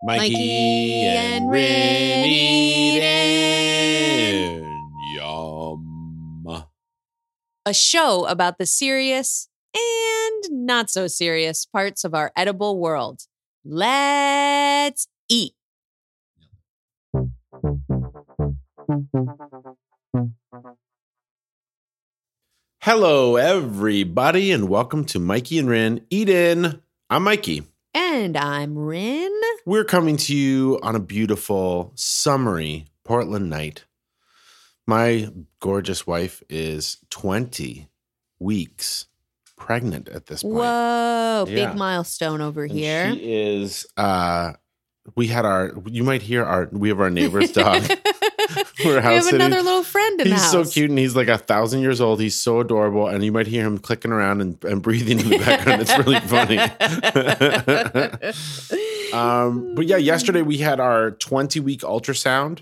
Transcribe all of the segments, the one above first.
Mikey, Mikey and and Ren Ren eating. Yum. a show about the serious and not so serious parts of our edible world. Let's eat. Hello, everybody, and welcome to Mikey and Ren Eden. I'm Mikey. And I'm Rin. We're coming to you on a beautiful, summery Portland night. My gorgeous wife is 20 weeks pregnant at this point. Whoa, Yeah. big milestone over And here. She is uh we had our you might hear our we have our neighbor's dog. We're we have sitting. another little friend in the He's so cute and he's like a thousand years old. He's so adorable. And you might hear him clicking around and, and breathing in the background. It's really funny. um, but yeah, yesterday we had our 20 week ultrasound.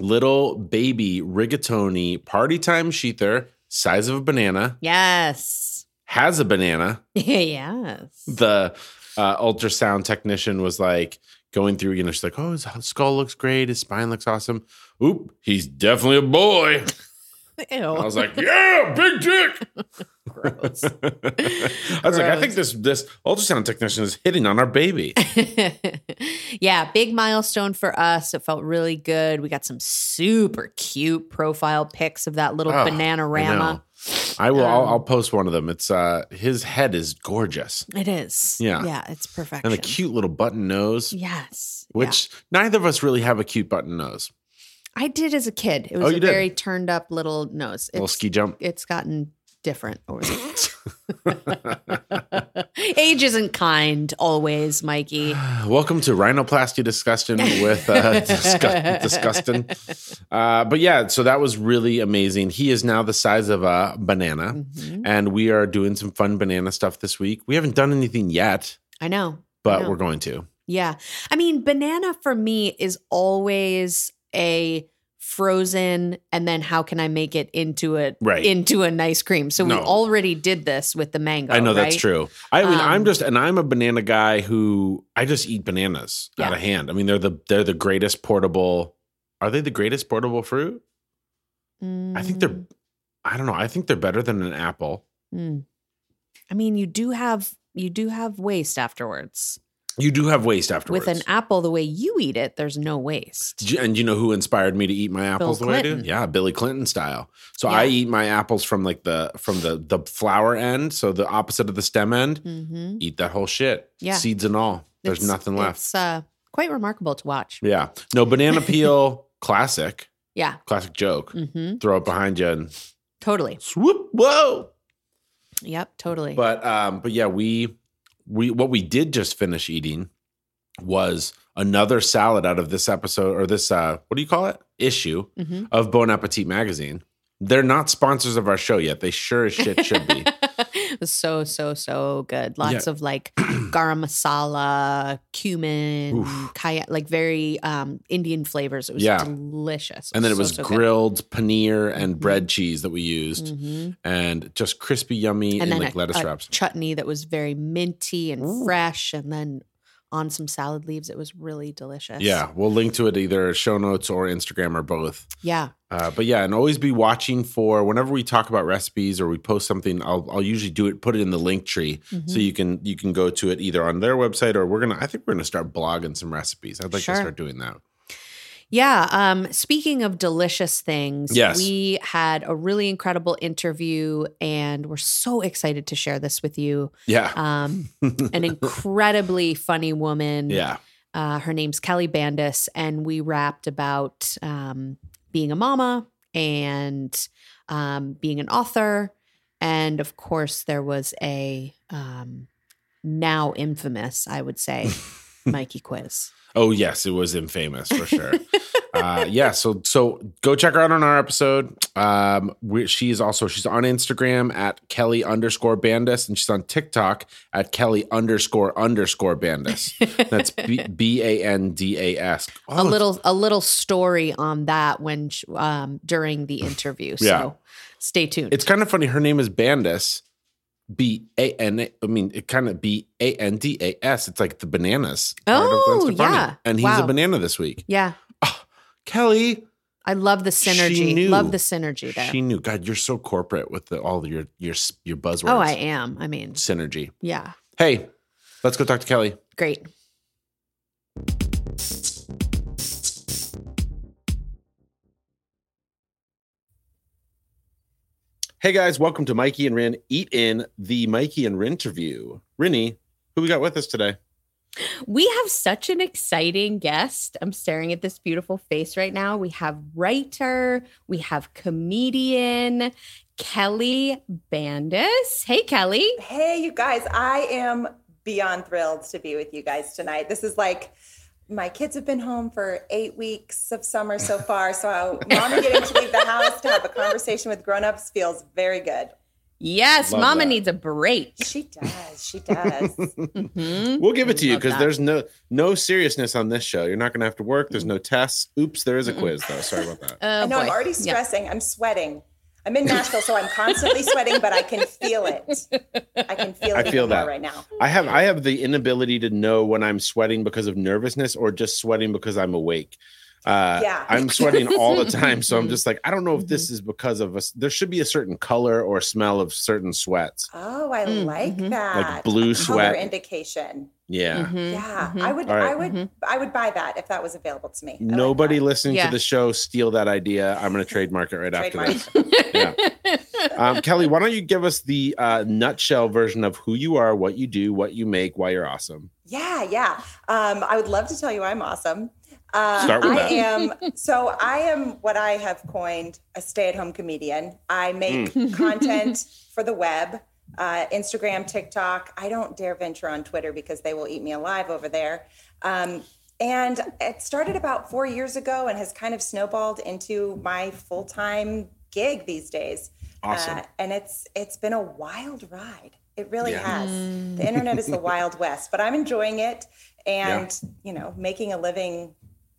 Little baby rigatoni party time sheather, size of a banana, Yes. has a banana. yes. the uh, ultrasound technician was like going through, you know, she's like, oh, his skull looks great. His spine looks awesome. Oop, he's definitely a boy. Ew. I was like, yeah, big dick. Gross. I was like, I think this this ultrasound technician is hitting on our baby. yeah, big milestone for us. It felt really good. We got some super cute profile pics of that little Oh, banana I rama. I will. I'll, Um, I'll post one of them. It's uh, his head is gorgeous It is. Yeah. Yeah, it's perfection. and a cute little button nose, Yes. which neither of us really have a cute button nose. I did as a kid. It was Oh, a did? very turned up little nose. little ski jump. it's gotten different over the Age isn't kind always, Mikey. Welcome to Rhinoplasty Discussion with uh, disgu- Disgustin. Uh, but yeah, so that was really amazing. He is now the size of a banana, Mhm. and we are doing some fun banana stuff this week. We haven't done anything yet, I know. but know. we're going to. Yeah. I mean, banana for me is always a frozen and then how can I make it into a Right. into an ice cream. So No. we already did this with the mango. I know that's true. I mean, I'm Um, just, and I'm a banana guy who I just eat bananas out of hand. I mean, they're the they're the greatest portable. Are they the greatest portable fruit? I think they're. Mm, I don't know. I think they're better than an apple. mm. I mean, you do have you do have waste afterwards. You do have waste afterwards. With an apple the way you eat it, there's no waste. And you know who inspired me to eat my apples the way I do? Yeah, Billy Clinton style. So I eat my apples from like the from the the flower end, so the opposite of the stem end. Mhm. Eat that whole shit, Yeah. seeds and all. There's It's- nothing left. It's uh, quite remarkable to watch. Yeah, no banana peel. classic, Yeah. classic joke. hmm Throw it behind you and Totally. swoop. Whoa! Yep. Totally. But um, but yeah, we we what we did just finish eating was another salad out of this episode or this uh what do you call it issue Mhm. of Bon Appetit magazine. They're not sponsors of our show yet. They sure as shit should be. it was so so so good. Lots of like garam masala, cumin, Oof. kaya, like very um Indian flavors. It was Yeah. delicious. and then it was so good. grilled paneer and Mhm. bread cheese that we used, Mhm. and just crispy, yummy, and like a, lettuce a wraps. chutney that was very minty and Ooh. fresh, and then on some salad leaves. It was really delicious. Yeah, we'll link to it either show notes or Instagram or both. yeah, Uh, but yeah, and always be watching for whenever we talk about recipes or we post something. I'll I'll usually do it, put it in the link tree, so Mhm. you can you can go to it either on their website or we're gonna. I think we're gonna start blogging some recipes. I'd like Sure. to start doing that. Yeah. Um, speaking of delicious things, Yes. we had a really incredible interview, and we're so excited to share this with you. Yeah, Um, an incredibly funny woman. yeah, Uh, her name's Kelly Bandas, and we rapped about um, being a mama and um, being an author. And of course, there was a um, now infamous, I would say, Mikey quiz. Oh yes, it was infamous for sure. uh, yeah, so so go check her out on our episode. Um, we, she is also she's on Instagram at Kelly underscore Bandas, and she's on TikTok at Kelly underscore underscore Bandas. That's B B A N D A S. a Oh, little a little story on that when um, during the interview. So Yeah. stay tuned. It's kind of funny. Her name is Bandas, B A N A. I mean, it kind of B A N D A S. It's like the bananas. part of oh, Gwen Oh, yeah. And he's Wow. a banana this week. Yeah. Ah, Kelly, I love the She synergy. knew. Love the synergy there. she knew. God, you're so corporate with the, all your your your buzzwords. oh, I am. I mean, synergy. yeah. Hey, let's go talk to Kelly. Great. Hey guys, welcome to Mikey and Rin Eat In the Mikey and Rin interview. Rinny, who we got with us today? We have such an exciting guest. I'm staring at this beautiful face right now. We have writer, we have comedian Kelly Bandas. Hey, Kelly. Hey, you guys, I am beyond thrilled to be with you guys tonight. This is like my kids have been home for eight weeks of summer so far. So, mama getting to leave the house to have a conversation with grown-ups feels very good. Yes, Love Mama that. needs a break. She does. She does. Mhm. We'll give it to you because there's no no seriousness on this show. You're not going to have to work. There's no tests. Oops, there is a quiz though. Sorry about that. Oh, I know I'm boy. already Yeah. stressing. I'm sweating. I'm in Nashville, so I'm constantly sweating, but I can feel it. I can feel I it feel that. right now. I have I have the inability to know when I'm sweating because of nervousness or just sweating because I'm awake. Uh, Yeah. I'm sweating all the time, so I'm just like I don't know if Mm-hmm. this is because of us. There should be a certain color or smell of certain sweats, Oh, I Mm, like mhm. that. like blue Color sweat. indication. Yeah. Mhm, Yeah, mhm. I would. All right. I would. Mhm. I would buy that if that was available to me. I Nobody that. listening Yeah. to the show steal that idea. I'm going to trademark it right after this. Yeah. Um, Kelly, why don't you give us the uh, nutshell version of who you are, what you do, what you make, why you're awesome? Yeah, yeah. Um, I would love to tell you I'm awesome. Uh, Start with I that. am. So I am what I have coined a stay-at-home comedian. I make content for the web, uh, Instagram, TikTok. I don't dare venture on Twitter because they will eat me alive over there. Um, and it started about four years ago and has kind of snowballed into my full-time gig these days. Awesome. Uh, and it's it's been a wild ride. It really Yeah. has. The internet is the wild west, but I'm enjoying it. And you know, making a living,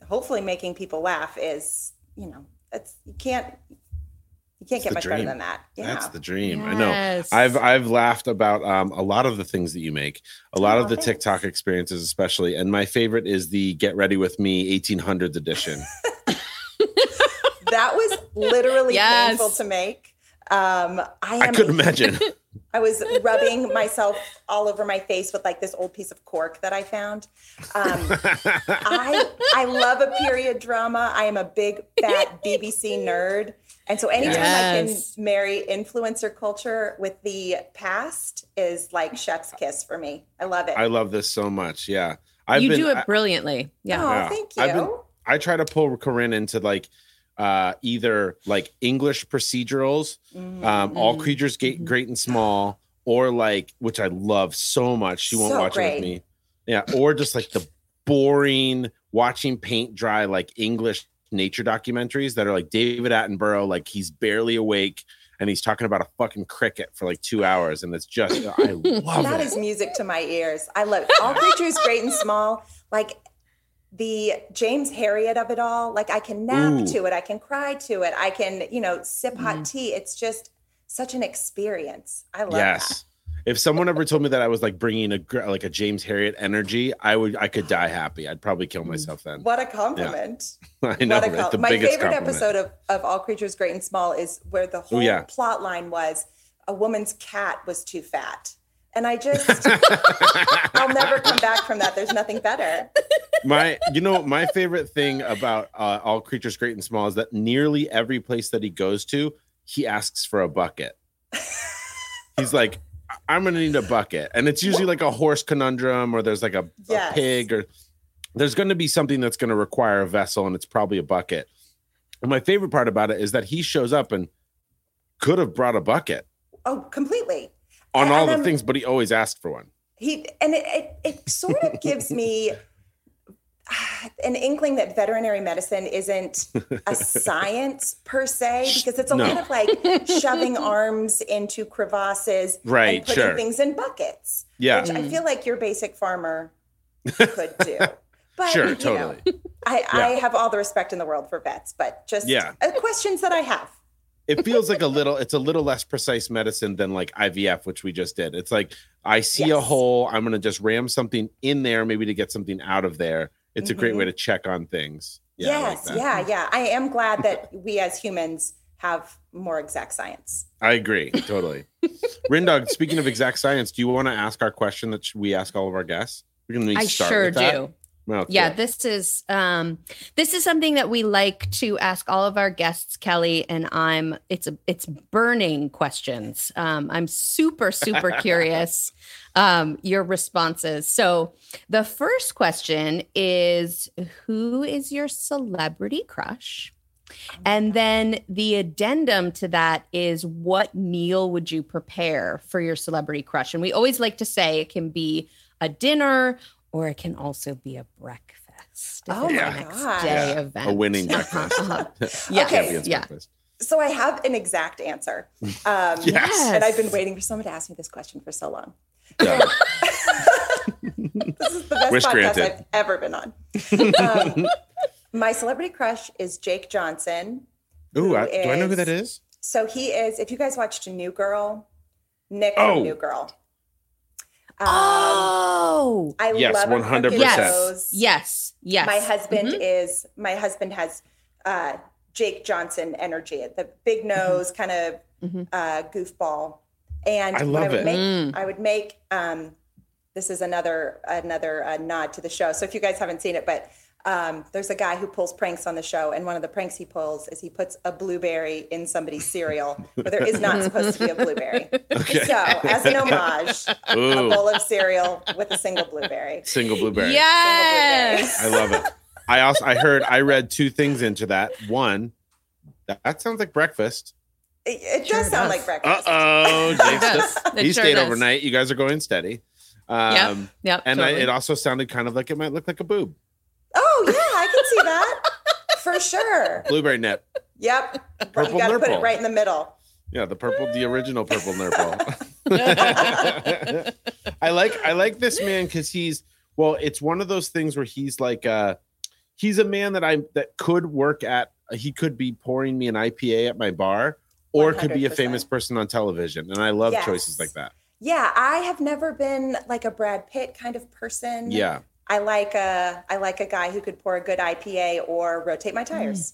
hopefully making people laugh is, you know, it's you can't you can't It's get much dream. better than that. Yeah. That's the dream. I know. I've I've laughed about um, a lot of the things that you make, a lot Aw, of the thanks. TikTok experiences, especially. And my favorite is the "Get Ready with Me" 1800s edition. that was literally Yes. painful to make. Um, I, I couldn't imagine. I was rubbing myself all over my face with like this old piece of cork that I found. Um, I I love a period drama. I am a big fat BBC nerd. And so anytime Yes. I can marry influencer culture with the past is like chef's kiss for me. I love it. I love this so much. Yeah, I've you been, do it brilliantly. Yeah. oh, Yeah. thank you. I've been- I try to pull Corinne into like uh either like English procedurals, Mhm. um, all Mm. creatures great, Mhm. great and small, or like which I love so much. She won't So watch it with me. Yeah, or just like the boring watching paint dry like English nature documentaries that are like David Attenborough, like he's barely awake and he's talking about a fucking cricket for like two hours, and it's just I love That it. is music to my ears. I love it. All creatures great and small. Like the James Herriot of it all. Like I can nap Ooh. to it. I can cry to it. I can, you know, sip hot Mm-hmm. tea. It's just such an experience. I love that. If someone ever told me that I was like bringing a like a James Herriot energy, I would I could die happy. I'd probably kill myself then. What a compliment. I know right? com- My favorite compliment. episode of, of All Creatures Great and Small is where the whole yeah. plot line was a woman's cat was too fat. And I just, I'll never come back from that. There's nothing better. my you know my favorite thing about uh, all creatures great and small is that nearly every place that he goes to he asks for a bucket he's like "I- i'm gonna need a bucket. And it's usually like a horse conundrum or there's like a, a pig or there's going to be something that's going to require a vessel and it's probably a bucket. And my favorite part about it is that he shows up and could have brought a bucket. Oh, completely. on And- all and the I'm- things but he always asked for one. He and it, it, it sort of gives me an inkling that veterinary medicine isn't a science per se because it's a No. lot of like shoving arms into crevasses Right, and putting sure. things in buckets yeah which i feel like your basic farmer could do but sure you know, totally I, I have all the respect in the world for vets but just Yeah. uh, questions that i have it feels like a little it's a little less precise medicine than like IVF which we just did. It's like I see a hole, I'm going to just ram something in there maybe to get something out of there. It's a great way mm-hmm. to check on things. Yeah, I like yes, yeah, yeah. I am glad that we as humans have more exact science. I agree. Totally. Rindog, speaking of exact science, do you want to ask our question that we ask all of our guests? We can I start sure with that. Yeah, this is um this is something that we like to ask all of our guests, Kelly, and I'm it's a it's burning questions. Um I'm super super curious um your responses. So, the first question is who is your celebrity crush? And then the addendum to that is what meal would you prepare for your celebrity crush? And we always like to say it can be a dinner or it can also be a breakfast. Oh it's my a next gosh. day Yeah, event. a winning Uh-huh, breakfast. uh-huh. Yes, Okay. Yeah. breakfast. So I have an exact answer. Um, Yes. And I've been waiting for someone to ask me this question for so long. Yeah. This is the best Wish podcast granted. I've ever been on. Um, my celebrity crush is Jake Johnson. Ooh, who I, do I know who that is? So he is, if you guys watched New Girl, Nick Oh. from New Girl. Um, Oh, I Yes, love him for 100%. his yes, yes, yes. My husband Mhm. is my husband has uh, Jake Johnson energy, the big Mm-hmm. nose, kind of Mhm. uh, goofball. And I what love would it. Make, Mm. I would make. Um, this is another another uh, nod to the show. So if you guys haven't seen it, but um, there's a guy who pulls pranks on the show, and one of the pranks he pulls is he puts a blueberry in somebody's cereal where there is not supposed to be a blueberry. Okay. So as an homage, a bowl of cereal with a single blueberry. single blueberry. Yes. I love it. I also I heard I read two things into that. One, that, that sounds like breakfast. It, it Sure does sound does. like breakfast. Uh oh, It does. He sure stayed does. overnight. You guys are going steady. Yep. Um, Yep. and I, it also sounded kind of like it might look like a boob. Oh yeah, I can see that for sure. Blueberry nip. Yep, Purple you got to put it right in the middle. Yeah, the purple, the original purple nurple. I like I like this man because he's well, it's one of those things where he's like uh he's a man that I that could work at he could be pouring me an IPA at my bar or could be a famous person on television. And I love Yes. choices like that. Yeah, I have never been like a Brad Pitt kind of person. Yeah. I like a I like a guy who could pour a good IPA or rotate my tires.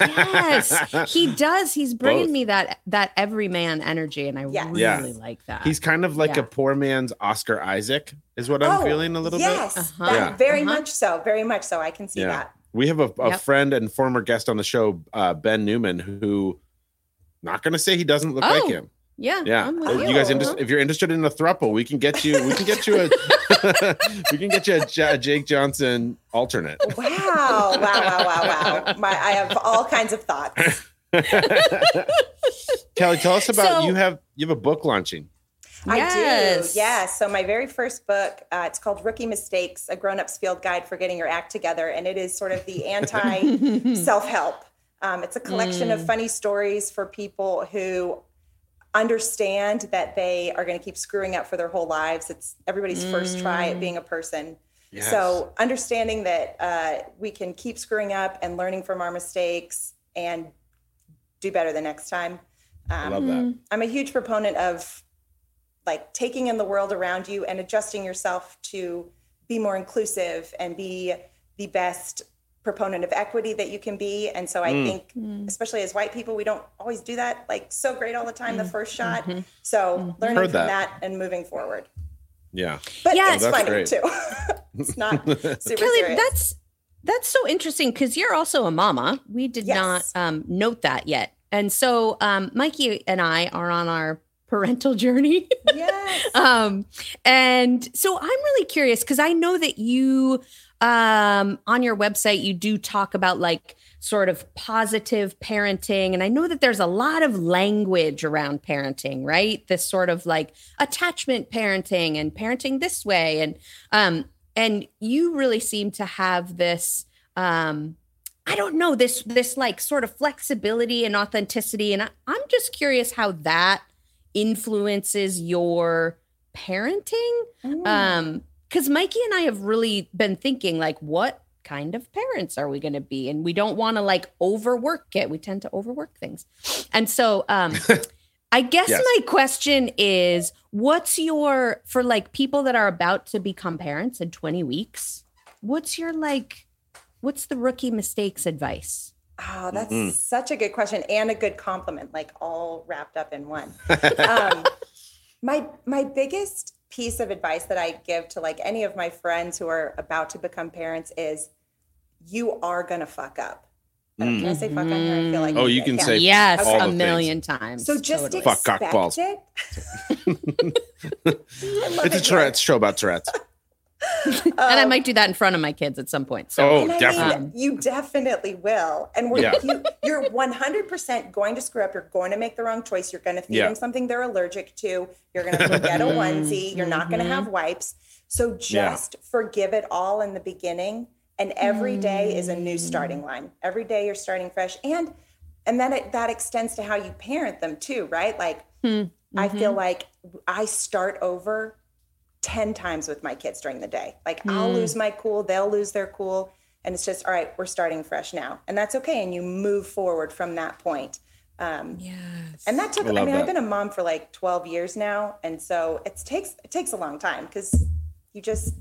yes, he does. He's bringing Both. me that that everyman energy, and I Yes. really Yeah. like that. He's kind of like Yeah. a poor man's Oscar Isaac, is what I'm Oh, feeling a little bit. yes, Uh-huh. Yeah. very Uh-huh. much so, very much so. I can see Yeah. that. We have a, a Yep. friend and former guest on the show, uh, Ben Newman, who not going to say he doesn't look like Oh, him. Yeah, Yeah, I'm with Uh, you guys, you. inter- if you're interested in a thruple, we can get you. We can get you a. we can get you a, J- a Jake Johnson alternate. Wow, wow, wow, wow, wow. My, I have all kinds of thoughts. Kelly, tell us about So- you have you have a book launching. I Yes. do. Yeah. So my very first book, uh, it's called Rookie Mistakes: A Grown-up's Field Guide for Getting Your Act Together, and it is sort of the anti self-help. Um, it's a collection of funny stories for people who understand that they are going to keep screwing up for their whole lives. It's everybody's first try at being a person. Yes. So understanding that uh, we can keep screwing up and learning from our mistakes and do better the next time. I Um, love that. I'm a huge proponent of like taking in the world around you and adjusting yourself to be more inclusive and be the best proponent of equity that you can be. And so I Mm. think, especially as white people, we don't always do that like so great all the time, the first shot. So learning Heard from that. that. and moving forward. Yeah. But Yeah. it's Oh, that's funny great. too. it's not super Kelly, serious. that's that's so interesting because you're also a mama. We did Yes. not um, note that yet, and so um, Mikey and I are on our parental journey. yes. um, and so I'm really curious because I know that you um, on your website you do talk about like sort of positive parenting, and I know that there's a lot of language around parenting, right? This sort of like attachment parenting and parenting this way, and um, and you really seem to have this. Um, I don't know this this like sort of flexibility and authenticity, and I, I'm just curious how that influences your parenting Mm. um because mikey and i have really been thinking like what kind of parents are we going to be? And we don't want to like overwork it. We tend to overwork things. And so, um, I guess Yes. my question is what's your, for like people that are about to become parents in 20 weeks, what's your like, what's the rookie mistakes advice? Oh, that's Mhm. such a good question and a good compliment, like all wrapped up in one. um, my my biggest piece of advice that I give to like any of my friends who are about to become parents is, you are gonna fuck up. Mm. Can I say fuck on here? I feel like Oh, you can yeah. say yes, all the a things. million times. So just Totally. Fuck cock expect balls. it. I love It's a it, Tourette's show about Tourette's. and I Um, might do that in front of my kids at some point. So Oh, And I definitely. mean, you definitely will. And we're, Yeah. you, you're 100% going to screw up. You're going to make the wrong choice. You're going to feed Yeah. them something they're allergic to. You're going to forget a onesie. You're not going to Mhm. have wipes. So Yeah. just forgive it all in the beginning. And every day is a new starting line. Every day you're starting fresh. And and then it, that extends to how you parent them too, right? Like I feel like I start over 10 times with my kids during the day. Like I'll lose my cool, they'll lose their cool. And it's just, all right, we're starting fresh now. And that's okay. And you move forward from that point. Um, yes. and that took, I I, mean, that. I've been a mom for like 12 years now. And so it takes, it takes a long time because you just,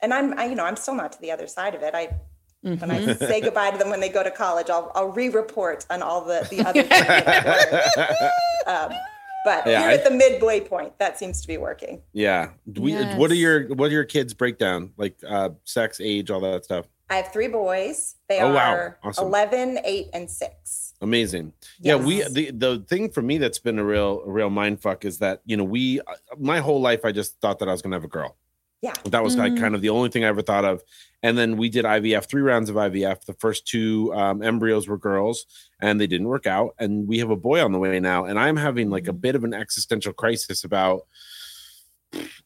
and I'm, I, you know, I'm still not to the other side of it. I, when Mm-hmm. I say goodbye to them when they go to college, I'll, I'll re-report on all the, the other things that I've. Um, but Yeah, here I- at the midway point, that seems to be working. Yeah. Do we, What are your What are your kids breakdown like? Uh, sex, age, all that stuff. I have three boys. They Oh, wow. are Awesome. 11, 8, and 6. Amazing. Yeah, we the the thing for me that's been a real a real mind fuck is that you know we uh, my whole life I just thought that I was gonna have a girl. Yeah. That was like Mhm. kind of the only thing I ever thought of. And then we did IVF, three rounds of IVF. The first two um, embryos were girls, and they didn't work out. And we have a boy on the way now, and I'm having like a Mm-hmm. bit of an existential crisis about.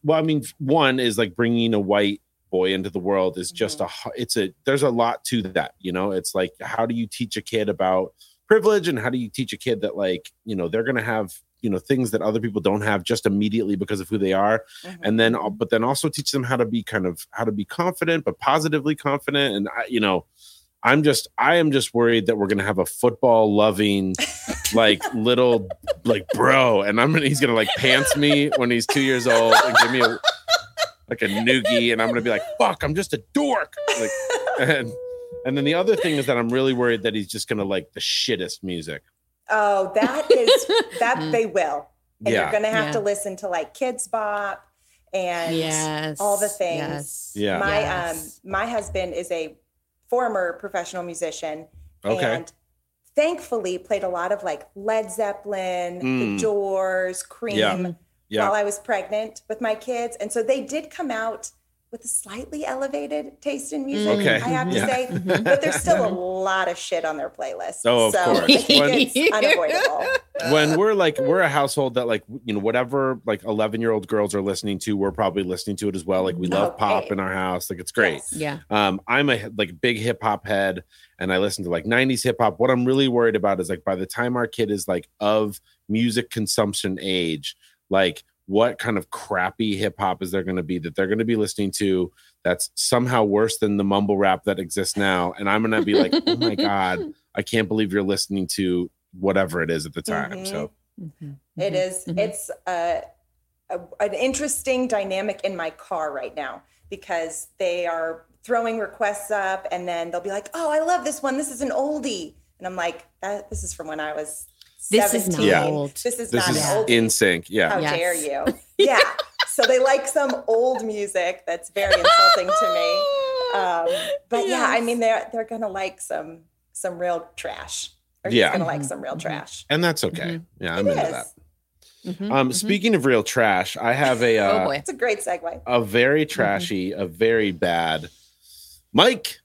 Well, I mean, one is like bringing a white boy into the world is just a Mm-hmm. h- it's a there's a lot to that you know it's like how do you teach a kid about privilege and how do you teach a kid that like you know they're gonna have you know things that other people don't have just immediately because of who they are. Mhm. and then uh, but then also teach them how to be kind of how to be confident but positively confident. And I, you know i'm just i am just worried that we're gonna have a football loving like little like bro. And i'm gonna he's gonna like pants me when he's two years old and give me a like a noogie. And i'm gonna be like fuck i'm just a dork. Like and and then the other thing is that i'm really worried that he's just gonna like the shittest music Oh, that is, that they will. And Yeah. you're going to have to listen to like Kidz Bop and yes. all the things. Yes. Yeah. my Yes. um my husband is a former professional musician okay and thankfully played a lot of like Led Zeppelin, Mm. The Doors, Cream Yeah. yeah while I was pregnant with my kids. And so they did come out with a slightly elevated taste in music, Okay. I have to Yeah. say. But there's still a lot of shit on their playlist. Oh, of so course. I think When- it's unavoidable. when we're like we're a household that like you know whatever like 11 year old girls are listening to we're probably listening to it as well like we love pop in our house like it's great Yes. Yeah. um i'm a like big hip hop head and i listen to like 90s hip hop what i'm really worried about is like by the time our kid is like of music consumption age like what kind of crappy hip hop is there going to be that they're going to be listening to that's somehow worse than the mumble rap that exists now and i'm going to be like oh my god i can't believe you're listening to whatever it is at the time Mhm. so Mhm. It is. Mhm. It's a, a an interesting dynamic in my car right now because they are throwing requests up, and then they'll be like, "Oh, I love this one. This is an oldie," and I'm like, "That this is from when I was." This is not Yeah. old. This is this not is an oldie. NSYNC yeah How Yes. dare you? Yeah. so they like some old music that's very insulting to me. Um, but yeah, I mean they're they're gonna like some some real trash. Or Yeah. he's gonna like Mhm, some real mhm. trash. and that's okay yeah i'm It into is. that Mhm, um mhm. speaking of real trash i have a oh uh, boy. It's a great segue. a very trashy, a very bad Mike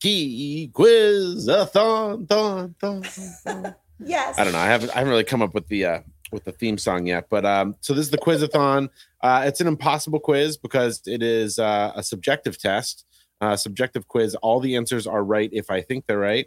Key quiz a thon thon thon. thon. Yes. I don't know. I haven't I haven't really come up with the uh with the theme song yet, but um so this is the quizathon. Uh it's an impossible quiz because it is uh, a subjective test, uh subjective quiz. All the answers are right if I think they're right.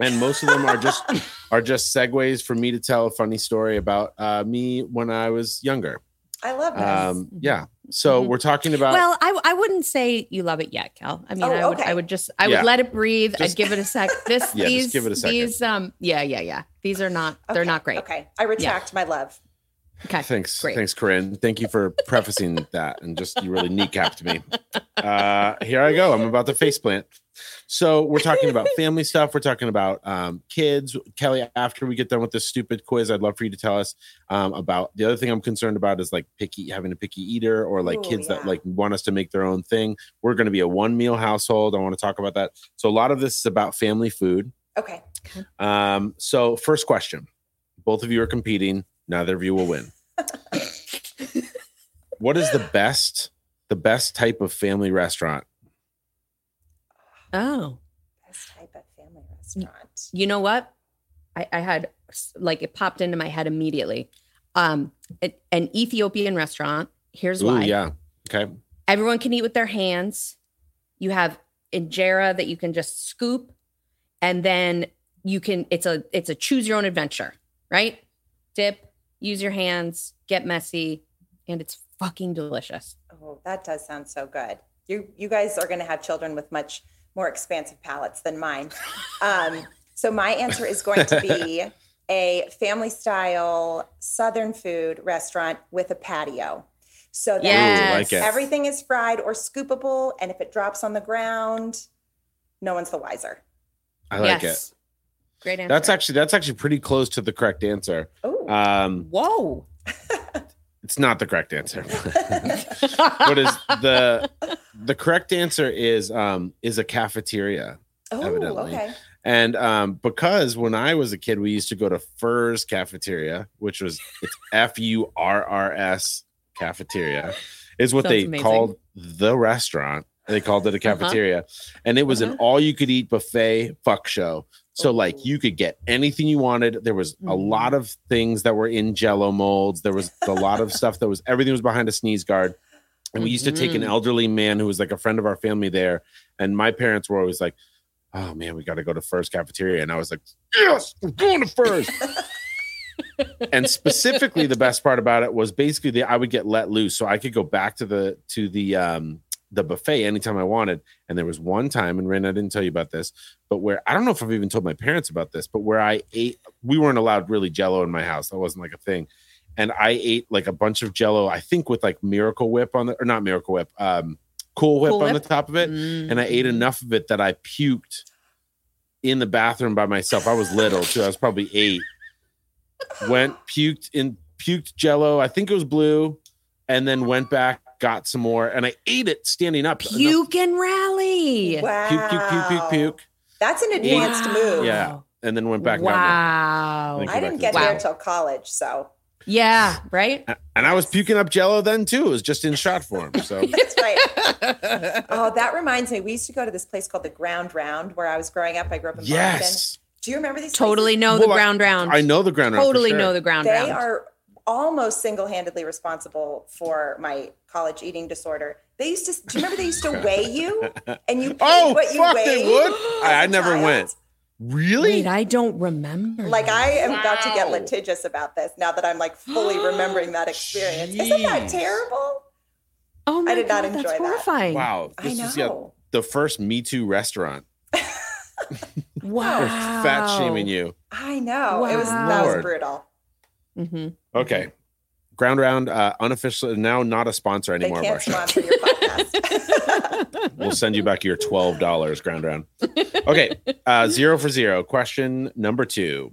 And most of them are just are just segues for me to tell a funny story about uh me when I was younger. I love this. Um, yeah. So Mhm. we're talking about well, I, I wouldn't say you love it yet, Cal. I mean, Oh, I would okay. I would just I Yeah. would let it breathe. Just- I'd give it a sec. This Yeah, just these give it a second. these um yeah yeah yeah these are not they're not great. Okay, I retract my love. Okay. Thanks, Great. thanks, Corinne. Thank you for prefacing that, and just you really kneecapped me. Uh, here I go. I'm about to faceplant. So we're talking about family stuff. We're talking about um, kids. Kelly, after we get done with this stupid quiz, I'd love for you to tell us um, about the other thing I'm concerned about is like picky having a picky eater or like Ooh, kids that like want us to make their own thing. We're going to be a one meal household. I want to talk about that. So a lot of this is about family food. Okay. Um, so first question. Both of you are competing. Neither of you will win. what is the best the best type of family restaurant? Oh, Best type of family restaurant. you know what? I, I had like it popped into my head immediately. Um, a- an Ethiopian restaurant. Here's Ooh, why. yeah. Okay. Everyone can eat with their hands. You have injera that you can just scoop, and then you can. It's a it's a choose your own adventure, right? Dip, use your hands, get messy, and it's fucking delicious. Oh, that does sound so good. You you guys are going to have children with much more expansive palates than mine. Um, so my answer is going to be a family style Southern food restaurant with a patio. So that Yes. like everything is fried or scoopable, and if it drops on the ground, no one's the wiser. I like yes. Great answer. That's actually that's actually pretty close to the correct answer. Oh, Um, whoa. it's not the correct answer. what is the the correct answer is um is a cafeteria. oh, evidently. okay. And um, because when I was a kid, we used to go to Furr's Cafeteria, which was it's F U R R S Cafeteria, is what Sounds they amazing. called the restaurant. They called it a Uh-huh. cafeteria, and it was an Uh-huh. all you could eat buffet fuck show. So like you could get anything you wanted. There was a Mm. lot of things that were in Jello molds. There was a lot of stuff that was everything was behind a sneeze guard. And we used to take an Mhm. elderly man who was like a friend of our family there, and my parents were always like, "Oh man, we got to go to Furr's cafeteria," and I was like, "Yes, we're going to Furr's." and specifically, the best part about it was basically the I would get let loose, so I could go back to the to the um the buffet anytime I wanted. And there was one time, and Ren, I didn't tell you about this, but where I don't know if I've even told my parents about this, but where I ate, we weren't allowed really Jello in my house. That wasn't like a thing. And I ate like a bunch of Jello, I think with like Miracle Whip on the or not Miracle Whip, um, Cool Whip Cool on Whip? the top of it and I Mm. ate enough of it that I puked in the bathroom by myself. I was little too. I was probably eight. Went puked in puked jello. I think it was blue, and then went back, got some more, and I ate it standing up. Enough- Puke and rally. Wow. puke, puke, puke, puke, puke, That's an advanced move. Yeah. and then went back. and got Wow. I didn't get to there Wow. until college, so Yeah, right? And I was puking up jello then too. It was just in shot form. So that's right. oh, that reminds me. We used to go to this place called the Ground Round where I was growing up. I grew up in Boston. Do you remember these? totally places? know the Well, I- ground round. I know the ground. round for Totally sure. know the ground They round. They are almost single-handedly responsible for my college eating disorder. They used to. Do you remember they used to weigh you and you Oh, what you fuck, weighed? they would. I, I, I a never child? went. Really? Wait, I don't remember. Like I am about to get litigious about this now that I'm like fully remembering that experience. Isn't that terrible? oh my did not God, enjoy that's that. horrifying. wow. I This is yeah, know. the first Me Too restaurant. Wow. They're fat shaming you. I know. It was that was Lord. brutal. hmm Okay. Ground Round, uh, unofficial, now not a sponsor They anymore of our can't show. sponsor your podcast. We'll send you back your $12, Ground Round. Okay. Uh, zero for zero. Question number two.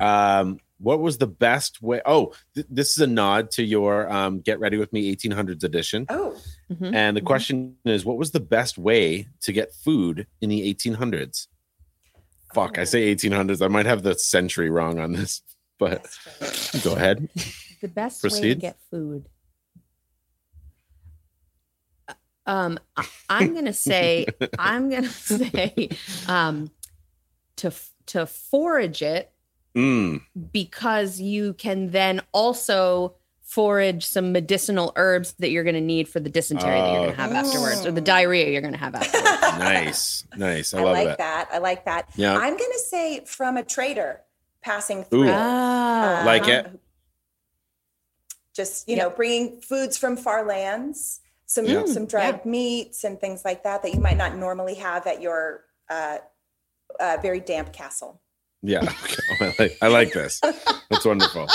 Um, what was the best way? Oh, th- this is a nod to your um, Get Ready With Me 1800s edition. oh, hmm And the Mhm. question is, what was the best way to get food in the 1800s? Fuck, I Oh. say 1800s. I might have the century wrong on this, but go ahead. The best way to get food. Uh, Um, I- I'm gonna say, I'm gonna say, um, to to forage it Mm, because you can then also forage some medicinal herbs that you're going to need for the dysentery that you're going Oh. to have afterwards or the Mm. diarrhea you're going to have afterwards. nice. Nice. I, I love like it. that. I like that. Yeah. I'm gonna say from a trader passing through. Ah. uh, Like it? Just you know bringing foods from far lands some Yeah. some dried meats and things like that that you might not normally have at your uh, uh, very damp castle Yeah. Okay. I, like, I like this. That's wonderful.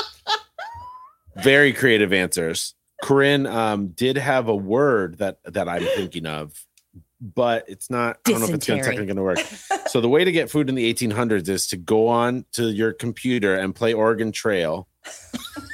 Very creative answers. Corinne um, did have a word that that I'm thinking of, but it's not. I don't know if it's going to Dysentery. technically going to work. So the way to get food in the 1800s is to go on to your computer and play Oregon Trail.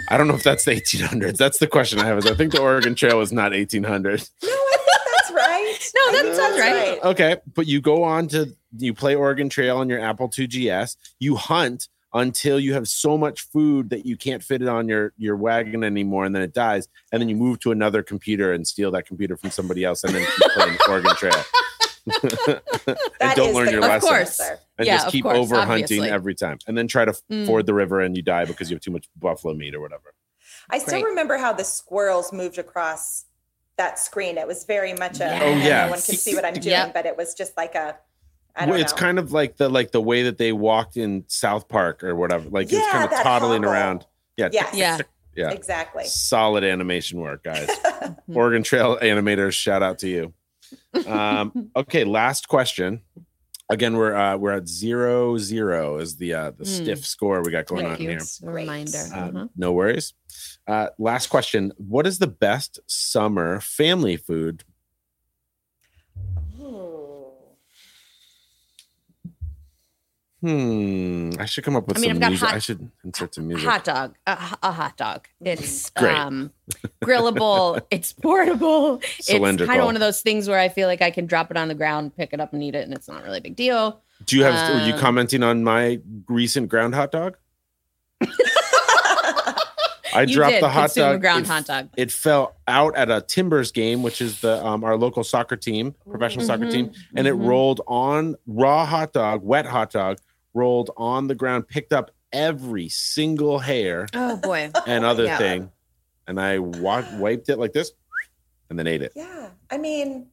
I don't know if that's the 1800s. That's the question I have. Is I think the Oregon Trail was not 1800. no i think that's right No, that sounds that's right. Okay, but you go on to you play Oregon Trail on your Apple 2GS. You hunt until you have so much food that you can't fit it on your your wagon anymore, and then it dies. And then you move to another computer and steal that computer from somebody else, and then keep playing Oregon Trail. and don't learn the your correct lesson. course. Answer. And Yeah, just keep course, over hunting every time, and then try to Mm. ford the river and you die because you have too much buffalo meat or whatever. I still Great. remember how the squirrels moved across that screen. It was very much a Yes. Oh, yeah. no one can see what I'm doing, Yep. but it was just like a Well, it's know. kind of like the like the way that they walked in South Park or whatever. Like it's Yeah, kind of toddling hobble. around. Yeah, Yes. Yeah. yeah. exactly. solid animation work, guys. Oregon Trail animators, shout out to you. Um, okay, last question. Again, we're uh, we're at zero zero is the uh, the Hmm. stiff score we got going Thank on you. here. A reminder. Uh, Uh-huh. No worries. Uh, last question: What is the best summer family food? Ooh. Hmm. I should come up with I mean, some I've got music. hot- I should insert some music. Hot dog, a, a hot dog. It's Great. um, grillable. it's portable. It's kind of one of those things where I feel like I can drop it on the ground, pick it up, and eat it, and it's not really a big deal. Do you have? were you Um, commenting on my recent ground hot dog? I You dropped did the hot consume a dog. ground it hot dog. it fell out at a Timbers game, which is the um, our local soccer team, professional soccer Mhm, team, and it mhm. rolled on raw hot dog, wet hot dog, rolled on the ground, picked up every single hair Oh boy. and other Yeah. thing, and I wa- wiped it like this, and then ate it. Yeah. I mean,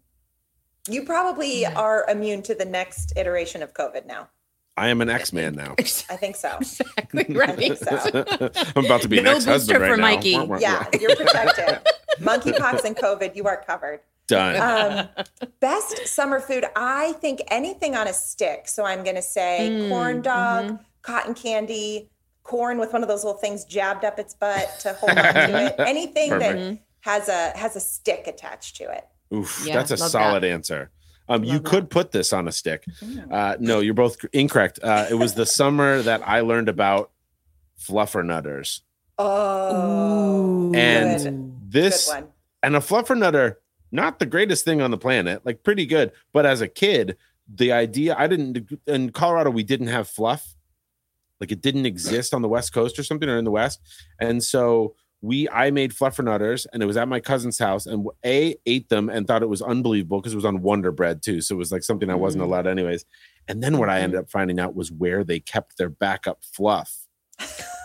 you probably Yeah. are immune to the next iteration of COVID now. I am an X man now. I think so. exactly I right. think so. I'm about to be an No ex husband booster right for now. Mikey. Wah, wah, Yeah, you're protected. Monkeypox and COVID, you are covered. Done. Um, best summer food, I think anything on a stick. So I'm going to say Mm, corn dog, mhm. cotton candy, corn with one of those little things jabbed up its butt to hold on to it. Anything Perfect. that has a has a stick attached to it. Oof, Yeah, that's a love solid answer. Um, you that. could put this on a stick. Uh, no, you're both incorrect. Uh, it was the summer that I learned about fluffernutters. Oh, And good, This good one. and a fluffernutter, not the greatest thing on the planet, like pretty good. But as a kid, the idea I didn't in Colorado, we didn't have fluff. Like it didn't exist on the West Coast or something or in the West. And so we I made fluffernutters and it was at my cousin's house and A ate them and thought it was unbelievable because it was on Wonder Bread too. So it was like something I wasn't Mm. allowed anyways. And then what I ended up finding out was where they kept their backup fluff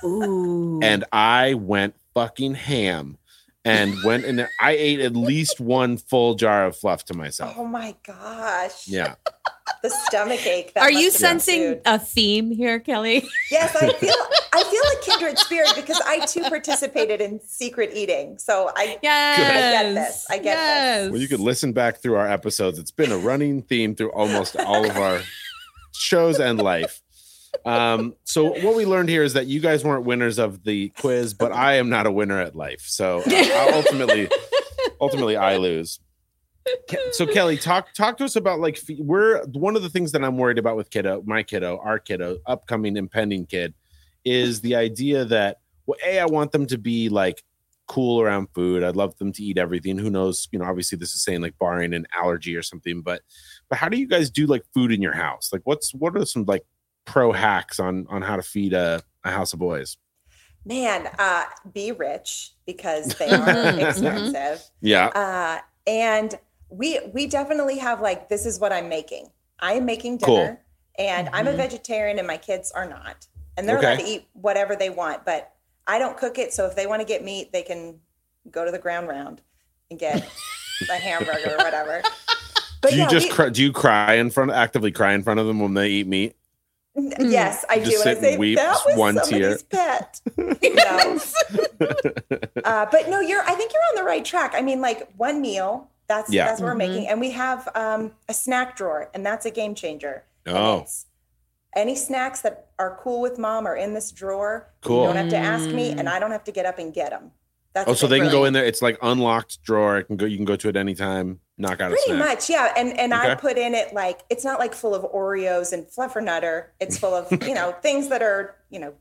Ooh. and I went fucking ham and went and I ate at least one full jar of fluff to myself. Oh my gosh. Yeah. The stomach ache. that Are you sensing food. a theme here, Kelly? Yes, I feel I feel a kindred spirit because I too participated in secret eating. So I Yes. I get this. I get this. Well, you could listen back through our episodes. It's been a running theme through almost all of our shows and life. Um, so what we learned here is that you guys weren't winners of the quiz, but I am not a winner at life. So uh, ultimately, ultimately, I lose. Ke- So Kelly, talk talk to us about like we're one of the things that I'm worried about with kiddo, my kiddo, our kiddo, upcoming impending kid, is the idea that well, a I want them to be like cool around food. I'd love them to eat everything. Who knows? You know, obviously this is saying like barring an allergy or something, but but how do you guys do like food in your house? Like what's what are some like pro hacks on on how to feed a, a house of boys? Man, uh, be rich because they are Mhm. expensive. Yeah. Uh, and we we definitely have like this is what I'm making. I am making Cool. dinner, and I'm a Mhm. vegetarian, and my kids are not, and they're Okay. allowed to eat whatever they want. But I don't cook it, so if they want to get meat, they can go to the ground round and get a hamburger or whatever. But do you yeah, just we- cry, do you cry in front actively cry in front of them when they eat meat? Yes, I Just do. And I sit and say weep, that was one somebody's pet. no. uh, but no, you're. I think you're on the right track. I mean, like one meal. That's Yeah. that's what we're Mhm. making, and we have um, a snack drawer, and that's a game changer. Oh. any snacks that are cool with mom are in this drawer. Cool. You don't have to ask me, and I don't have to get up and get them. That's Oh, so big they can go in there. It's like unlocked drawer. It can go. You can go to it anytime. Knock out a Pretty snack. much, yeah. And and I put in it like it's not like full of Oreos and fluffernutter. It's full of you know things that are you know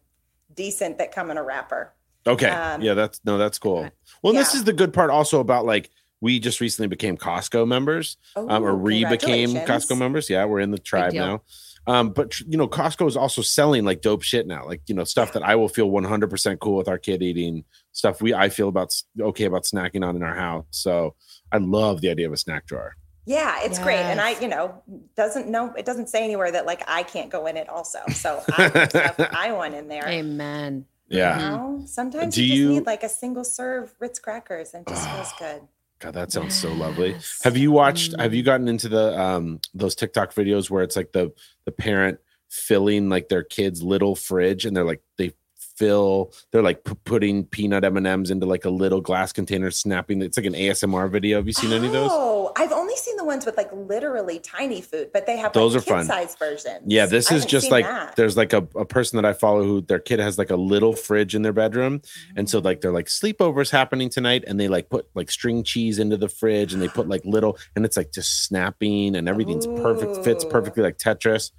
decent that come in a wrapper. Okay. Um, yeah, that's no, that's cool. Well, this is the good part also about like we just recently became Costco members, um, or Ooh, re became. Costco members. Yeah, we're in the tribe now. Um, but tr- you know, Costco is also selling like dope shit now, like you know stuff that I will feel 100% cool with our kid eating stuff we I feel about okay about snacking on in our house. So I love the idea of a snack drawer. Yeah, it's great. And I, you know, doesn't know it doesn't say anywhere that like I can't go in it also. So I put stuff I want in there. Amen. Yeah, You know, sometimes Do you just you- need like a single serve Ritz crackers and just feels good. God, that sounds so lovely. Yes. Have you watched? Have you gotten into the um those TikTok videos where it's like the the parent filling like their kid's little fridge and they're like they fill they're like p- putting peanut M and M's into like a little glass container, snapping. It's like an ASMR video. Have you seen any of those? Oh, I've only seen the ones with like literally tiny food, but they have Those like are fun. size versions. Yeah, this I is just like that. there's like a, a person that I follow who their kid has like a little fridge in their bedroom. And so like they're like sleepovers happening tonight and they like put like string cheese into the fridge and they put like little and it's like just snapping and everything's perfect fits perfectly like Tetris.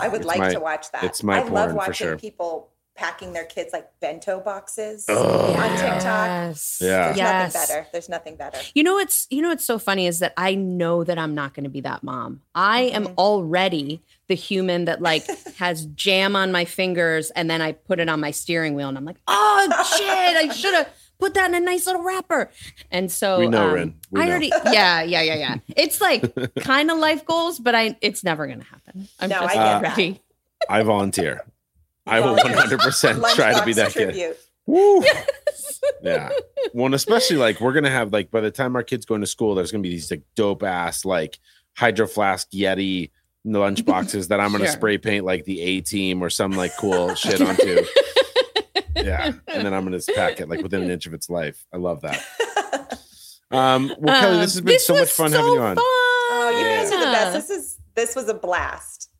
I would It's like my- to watch that. it's my I love watching sure. people packing their kids like bento boxes Oh, on yeah. TikTok. Yes. Yeah. There's Yes. nothing better. There's nothing better. You know what's you know what's so funny is that I know that I'm not going to be that mom. I am Mhm. already the human that like has jam on my fingers and then I put it on my steering wheel and I'm like, oh shit, I should have put that in a nice little wrapper. And so We know, um, Rin. We I know. already yeah yeah yeah yeah. It's like kind of life goals, but I it's never going to happen. I'm No, just I get not that. ready. I volunteer. I will 100% try to be Lunchbox that kid. tribute. Woo. Yeah. Well, and especially like we're gonna have like by the time our kids go into school, there's gonna be these like dope ass like hydro flask Yeti lunch boxes that I'm gonna Sure. spray paint like the A team or some like cool shit onto. Yeah. And then I'm gonna just pack it like within an inch of its life. I love that. Um well Kelly, Um, this has been so much fun so having you on. Oh, you guys are the best. This is this was a blast.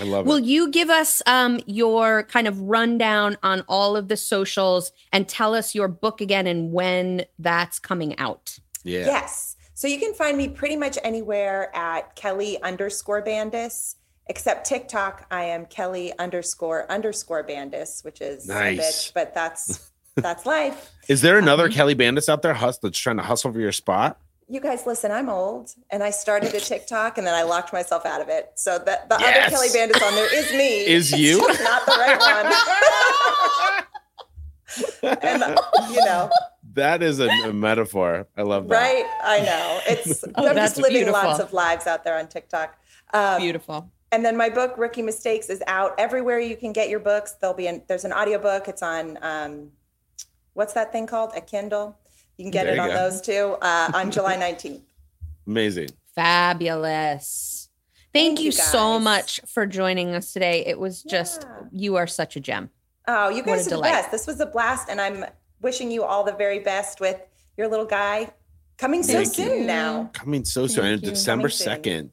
I love Will it. you give us um, your kind of rundown on all of the socials and tell us your book again and when that's coming out? Yeah. Yes. So you can find me pretty much anywhere at Kelly underscore Bandas, except TikTok. I am Kelly underscore underscore Bandas, which is Nice. a bitch, but that's that's life. Is there another Um, Kelly Bandas out there hus- that's trying to hustle for your spot? You guys, listen. I'm old, and I started a TikTok, and then I locked myself out of it. So that the Yes. other Kelly Bandas on there is me. Is you? Not the right one. and you know, That is a, a metaphor. I love that. right? I know. It's Oh, I'm that's just living beautiful. lots of lives out there on TikTok. Um, Beautiful. And then my book, Rookie Mistakes, is out everywhere you can get your books. There'll be an, there's an audiobook. It's on um, what's that thing called? A Kindle. You can get There it on go. those too uh, on July 19th. Amazing. Fabulous. Thank, Thank you, you, so much for joining us today. It was just, Yeah. you are such a gem. Oh, you What a guys are the best. This was a blast, and I'm wishing you all the very best with your little guy coming so Thank soon you. now. Coming so soon, Thank and you. December Coming soon.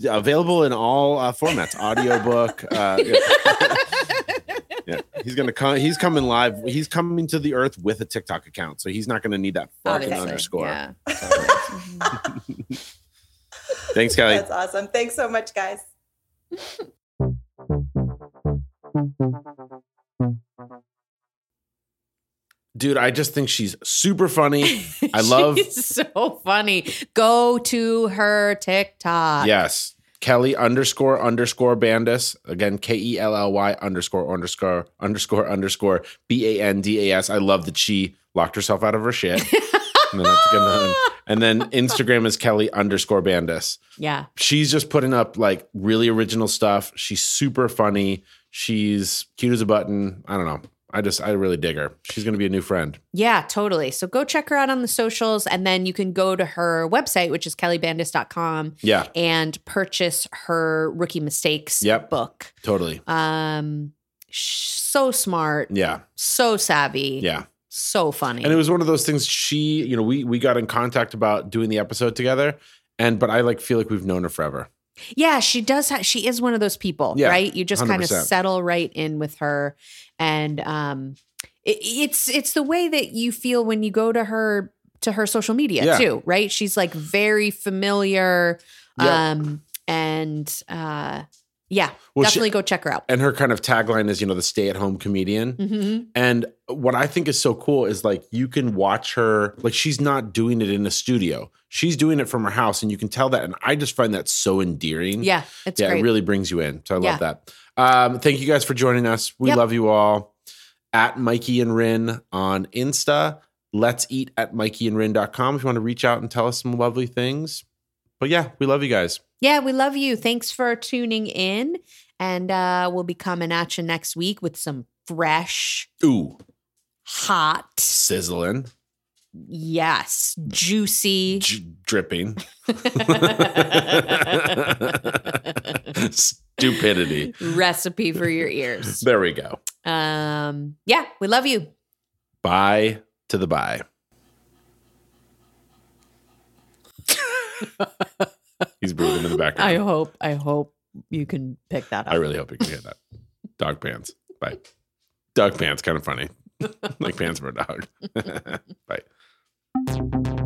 2nd. Available in all uh, formats audiobook. Uh, yeah. Yeah. He's gonna come. He's coming live. He's coming to the earth with a TikTok account, so he's not gonna need that oh, fucking Obviously, underscore. Yeah. Thanks, Kelly. That's awesome. Thanks so much, guys. Dude, I just think she's super funny. I love- She's so funny. Go to her TikTok. Yes. Kelly underscore underscore Bandas. Again, K E L L Y underscore underscore underscore underscore B A N D A S. I love that she locked herself out of her shit. and, then and then Instagram is Kelly underscore Bandas. Yeah. She's just putting up like really original stuff. She's super funny. She's cute as a button. I don't know. I just I really dig her. She's gonna be a new friend. Yeah, totally. So go check her out on the socials and then you can go to her website, which is kellybandas.com, Yeah, and purchase her Rookie Mistakes Yep. book. totally. Um, so smart, Yeah, so savvy, yeah. so funny. And it was one of those things. She, you know, we we got in contact about doing the episode together, and but I like feel like we've known her forever. yeah, she does. Ha- she is one of those people, Yeah, right? You just kind of settle right in with her, and um, it, it's it's the way that you feel when you go to her to her social media Yeah. too, right? She's like very familiar, Yeah. um, and uh, yeah, Well, she- definitely go check her out. And her kind of tagline is, you know, the stay-at-home comedian. hmm And what I think is so cool is like you can watch her, like she's not doing it in a studio. She's doing it from her house, and you can tell that. And I just find that so endearing. Yeah, it's yeah, great. it really brings you in. So I Yeah. love that. Um, thank you guys for joining us. We Yep. love you all. At Mikey and Rin on Insta. Let's eat at mikeyandrinne.com if you want to reach out and tell us some lovely things. But yeah, we love you guys. Yeah, we love you. Thanks for tuning in. And uh, we'll be coming at you next week with some fresh, Ooh, hot, sizzling, yes, juicy. j- dripping, stupidity. recipe for your ears. There we go. Um, yeah, we love you. Bye to the bye. He's breathing in the background. I hope, I hope you can pick that up. I really hope you can hear that. Dog pants. Bye. Dog pants, kind of funny. like pants for a dog. Bye. Thank you.